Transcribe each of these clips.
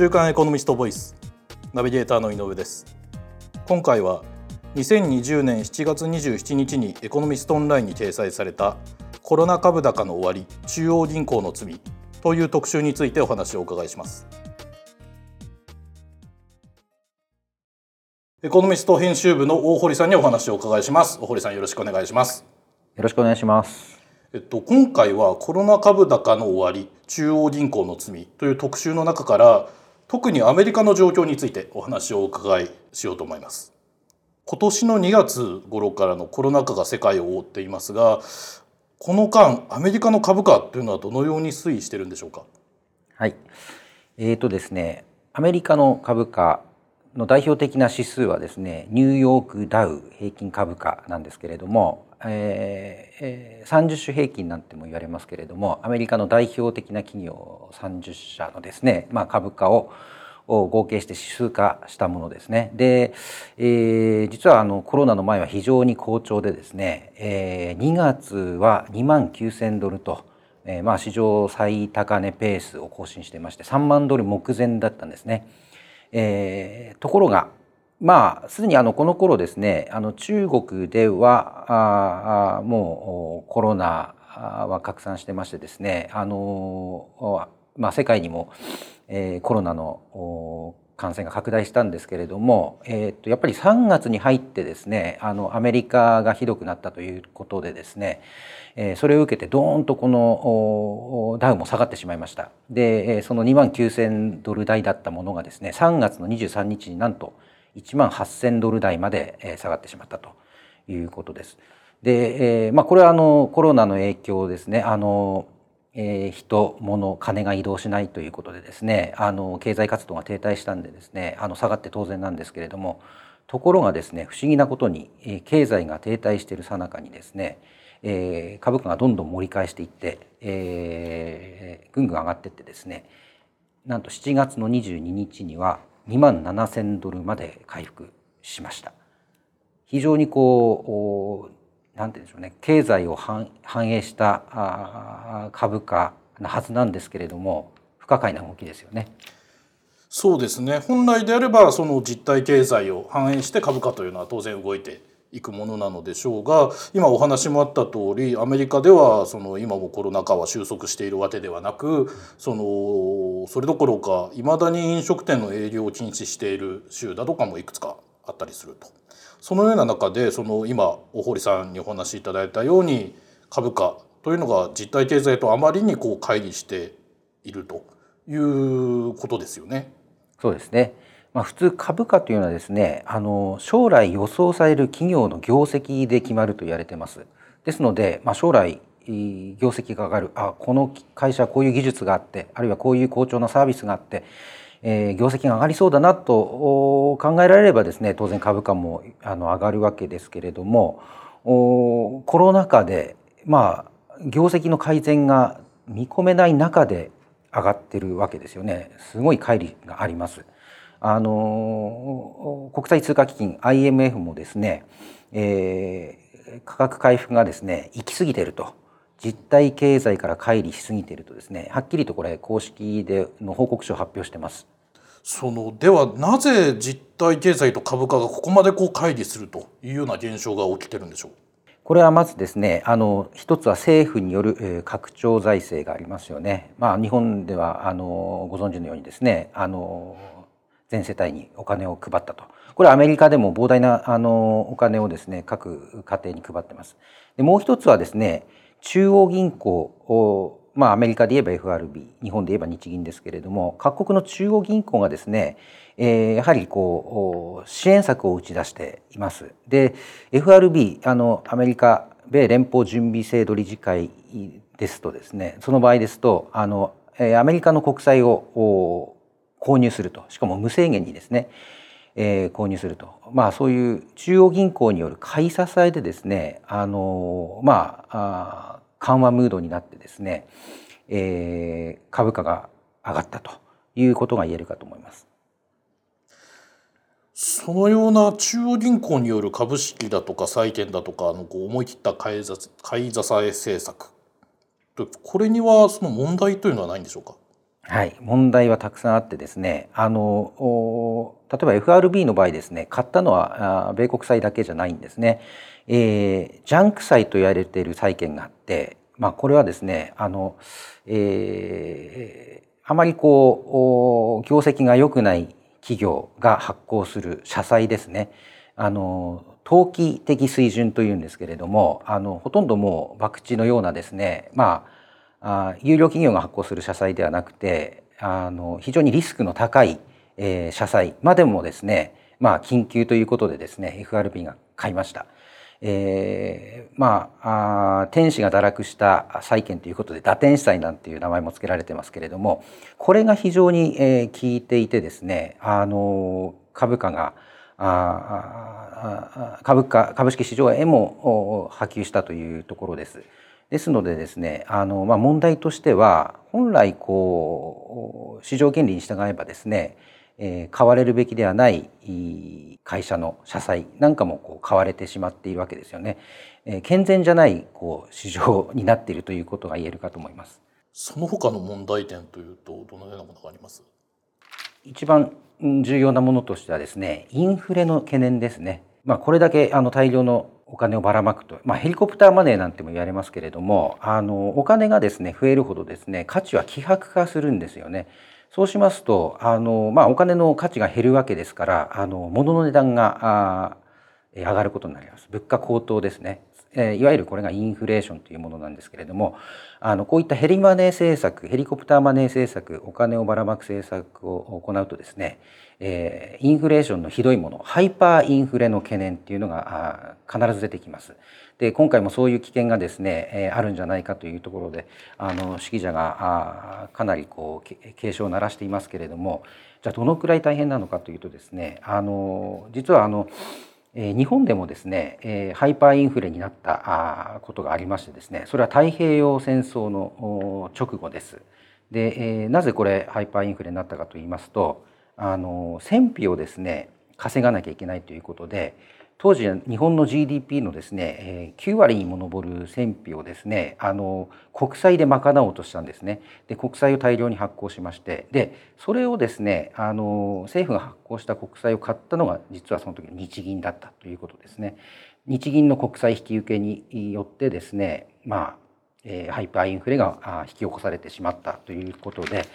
週刊エコノミストボイスナビゲーターの井上です。今回は2020年7月27日にエコノミストオンラインに掲載されたコロナ株高の終わり中央銀行の罪という特集についてお話をお伺いします。エコノミスト編集部の大堀さんにお話をお伺いします。大堀さんよろしくお願いします。よろしくお願いします。えっと、今回はコロナ株高の終わり中央銀行の罪という特集の中から特にアメリカの状況についてお話をお伺いしようと思います。今年の2月頃からのコロナ禍が世界を覆っていますがこの間アメリカの株価というのはどのように推移しているんでしょうか？はい。えーとですねアメリカの株価の代表的な指数はですねニューヨークダウ平均株価なんですけれどもえー、30種平均なんても言われますけれどもアメリカの代表的な企業30社のですね、まあ、株価を合計して指数化したものですね。で、えー、実はあのコロナの前は非常に好調でですね、えー、2月は2万9,000ドルと、えー、まあ史上最高値ペースを更新してまして3万ドル目前だったんですね。えー、ところがまあすでにあのこの頃ですねあの中国ではあもうコロナは拡散してましてですねあの、まあ、世界にも、えー、コロナの感染が拡大したんですけれども、えー、とやっぱり3月に入ってですねあのアメリカがひどくなったということでですね、えー、それを受けてドーンとこのダウも下がってしまいました。でその2万9,000ドル台だったものがですね3月の23日になんと1万8,000ドル台まで下がってしまったということです。で、えーまあ、これはあのコロナの影響ですね。あの、えー、人物金が移動しないということでですね。あの経済活動が停滞したんでですね。あの下がって当然なんですけれども。ところがですね不思議なことに、えー、経済が停滞しているさなかにですね、えー、株価がどんどん盛り返していって、えー、ぐんぐん上がっていってですね。なんと7月の22日には2万7,000ドルまで回復しました。非常にこう何て言うんでしょうね。経済を反映した株価なはずなんですけれども不可解な動きですよね。そうですね。本来であればその実体経済を反映して株価というのは当然動いていくものなのでしょうが今お話もあった通りアメリカではその今もコロナ禍は収束しているわけではなくそのそれどころかいまだに飲食店の営業を禁止している州だとかもいくつかあったりすると。そのような中でその今大堀さんにお話しいただいたように株価というのが実体経済とあまりにこう乖離しているということですよね。そうですね。まあ、普通株価というのはですねあの将来予想される企業の業績で決まると言われてます。ですので、まあ、将来業績が上がるあこの会社はこういう技術があってあるいはこういう好調なサービスがあって、えー、業績が上がりそうだなと考えられればですね当然株価もあの上がるわけですけれどもおコロナ禍でまあ業績の改善が見込めない中で上がってるわけですよねすごい乖離があります。あの国際通貨基金 IMF もですね、えー、価格回復がですね行き過ぎていると実体経済から乖離しすぎているとですねはっきりとこれ公式での報告書を発表してます。そのではなぜ実体経済と株価がここまでこう乖離するというような現象が起きてるんでしょう？これはまずですねあの一つは政府による、えー、拡張財政がありますよね。まあ、日本ではあのご存知のようにですねあの全世帯にお金を配ったとこれアメリカでも膨大なあのお金をですね各家庭に配ってます。でもう一つはですね中央銀行まあアメリカで言えば FRB 日本で言えば日銀ですけれども各国の中央銀行がですね、えー、やはりこう支援策を打ち出しています。で FRB あのアメリカ米連邦準備制度理事会ですとですねその場合ですとあのアメリカの国債を購入すると。しかも無制限にですね、えー、購入すると。まあそういう中央銀行による買い支えでですねあのまあ緩和ムードになってですね、えー、株価が上がったということが言えるかと思います。そのような中央銀行による株式だとか債券だとかのこう思い切った買い支え政策。これにはその問題というのはないんでしょうか？はい、問題はたくさんあってですねあの例えば FRB の場合ですね買ったのは米国債だけじゃないんですね、えー、ジャンク債と言われている債券があって、まあ、これはですねあの、えー、あまりこう業績が良くない企業が発行する社債ですね。あの投機的水準というんですけれどもあのほとんどもう博打のようなですねまああ有料企業が発行する社債ではなくてあの非常にリスクの高い、えー、社債までもですねまあ緊急ということでですね FRB が買いました。えー、まああ天使が堕落した債券ということで打天使債なんていう名前も付けられてますけれどもこれが非常に、えー、効いていてですねあの株価があ株価株式市場へも波及したというところです。ですのでですねあの、まあ、問題としては本来こう市場原理に従えばですね、えー、買われるべきではない会社の社債なんかもこう買われてしまっているわけですよね。えー、健全じゃないこう市場になっているということが言えるかと思います。その他の問題点というとどのようなものがあります？一番重要なものとしてはですねインフレの懸念ですね。まあ、これだけあの大量のお金をばらまくと、まあ、ヘリコプターマネーなんても言われますけれどもあのお金がですね増えるほどですね価値は希薄化するんですよね。そうしますとあの、まあ、お金の価値が減るわけですからあの物の値段が上がることになります。物価高騰ですね。えいわゆるこれがインフレーションというものなんですけれどもあのこういったヘリマネー政策ヘリコプターマネー政策お金をばらまく政策を行うとですね、えインフレーションのひどいものハイパーインフレの懸念っていうのが必ず出てきます。で今回もそういう危険がですね、えあるんじゃないかというところであの指揮者があかなりこう警鐘を鳴らしていますけれどもじゃあどのくらい大変なのかというとですねあの実はあの日本でもですね、ハイパーインフレになったことがありましてですねそれは太平洋戦争の直後です。で、なぜこれハイパーインフレになったかと言いますとあの戦費をですね稼がなきゃいけないということで当時日本の GDP のですね9割にも上る戦費をですねあの国債で賄おうとしたんですね。で国債を大量に発行しましてでそれをですねあの政府が発行した国債を買ったのが実はその時の日銀だったということですね。日銀の国債引き受けによってですねまあ、ハイパーインフレが引き起こされてしまったということで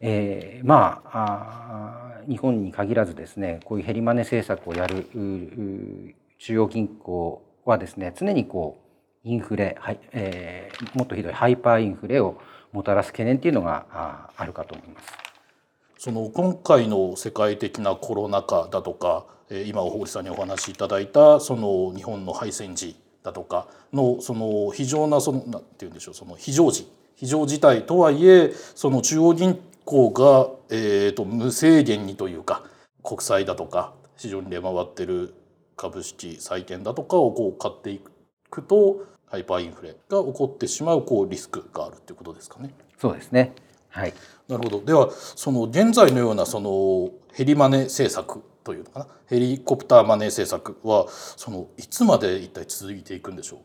えー、まあ日本に限らずですねこういうヘリマネ政策をやる中央銀行はですね常にこうインフレ、はいえー、もっとひどいハイパーインフレをもたらす懸念っていうのがあるかと思います。その今回の世界的なコロナ禍だとか今大堀さんにお話しいただいたその日本の敗戦時だとかのその非常なそのなんて言うんでしょうその非常時非常事態とはいえその中央銀行が、えーと、無制限にというか国債だとか市場に出回ってる株式債券だとかをこう買っていくとハイパーインフレが起こってしまうこうリスクがあるっていうことですかね。そうですね。はい。なるほど。ではその現在のようなそのヘリマネ政策というのかな？ヘリコプターマネー政策はそのいつまで一体続いていくんでしょう？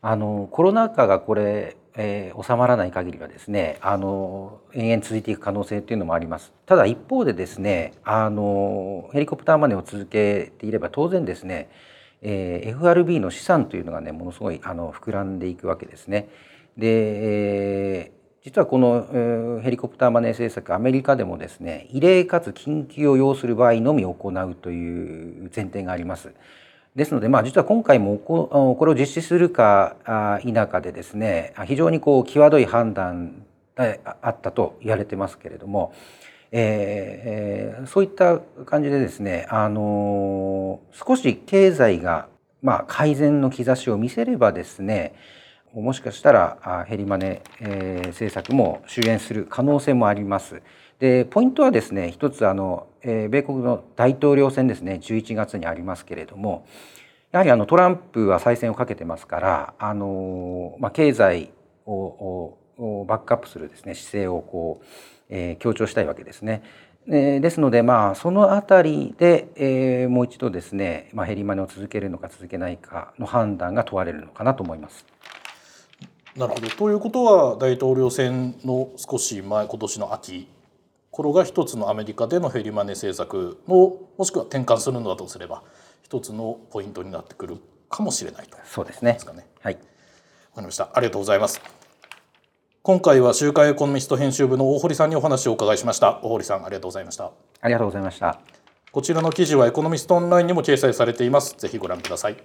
あのコロナ禍がこれえー、収まらない限りはですねあの延々続いていく可能性っていうのもありますただ一方でですねあのヘリコプターマネーを続けていれば当然ですね、えー、FRB の資産というのがねものすごいあの膨らんでいくわけですねで、えー、実はこの、えー、ヘリコプターマネー政策アメリカでもですね異例かつ緊急を要する場合のみ行うという前提があります。ですので、まあ、実は今回もこれを実施するか否かでですね非常にこう際どい判断があったと言われてますけれども、えー、そういった感じでですね、あの少し経済が、まあ、改善の兆しを見せればですねもしかしたらヘリマネ、えー、政策も終焉する可能性もあります。でポイントはですね一つあの、米国の大統領選ですね11月にありますけれどもやはりあのトランプは再選をかけてますからあの、まあ、経済をバックアップするですね姿勢をこう、えー、強調したいわけですね。えー、ですのでまあそのあたりで、えー、もう一度ですね、まあ、ヘリマネを続けるのか続けないかの判断が問われるのかなと思います。なるほどということは大統領選の少し前今年の秋ころが一つのアメリカでのヘリマネ政策のもしくは転換するのだとすれば一つのポイントになってくるかもしれないとそうですねですかね。はいわかりました。ありがとうございます。今回は週刊エコノミスト編集部の大堀さんにお話をお伺いしました。大堀さんありがとうございました。ありがとうございましたこちらの記事はエコノミストオンラインにも掲載されています。ぜひご覧ください。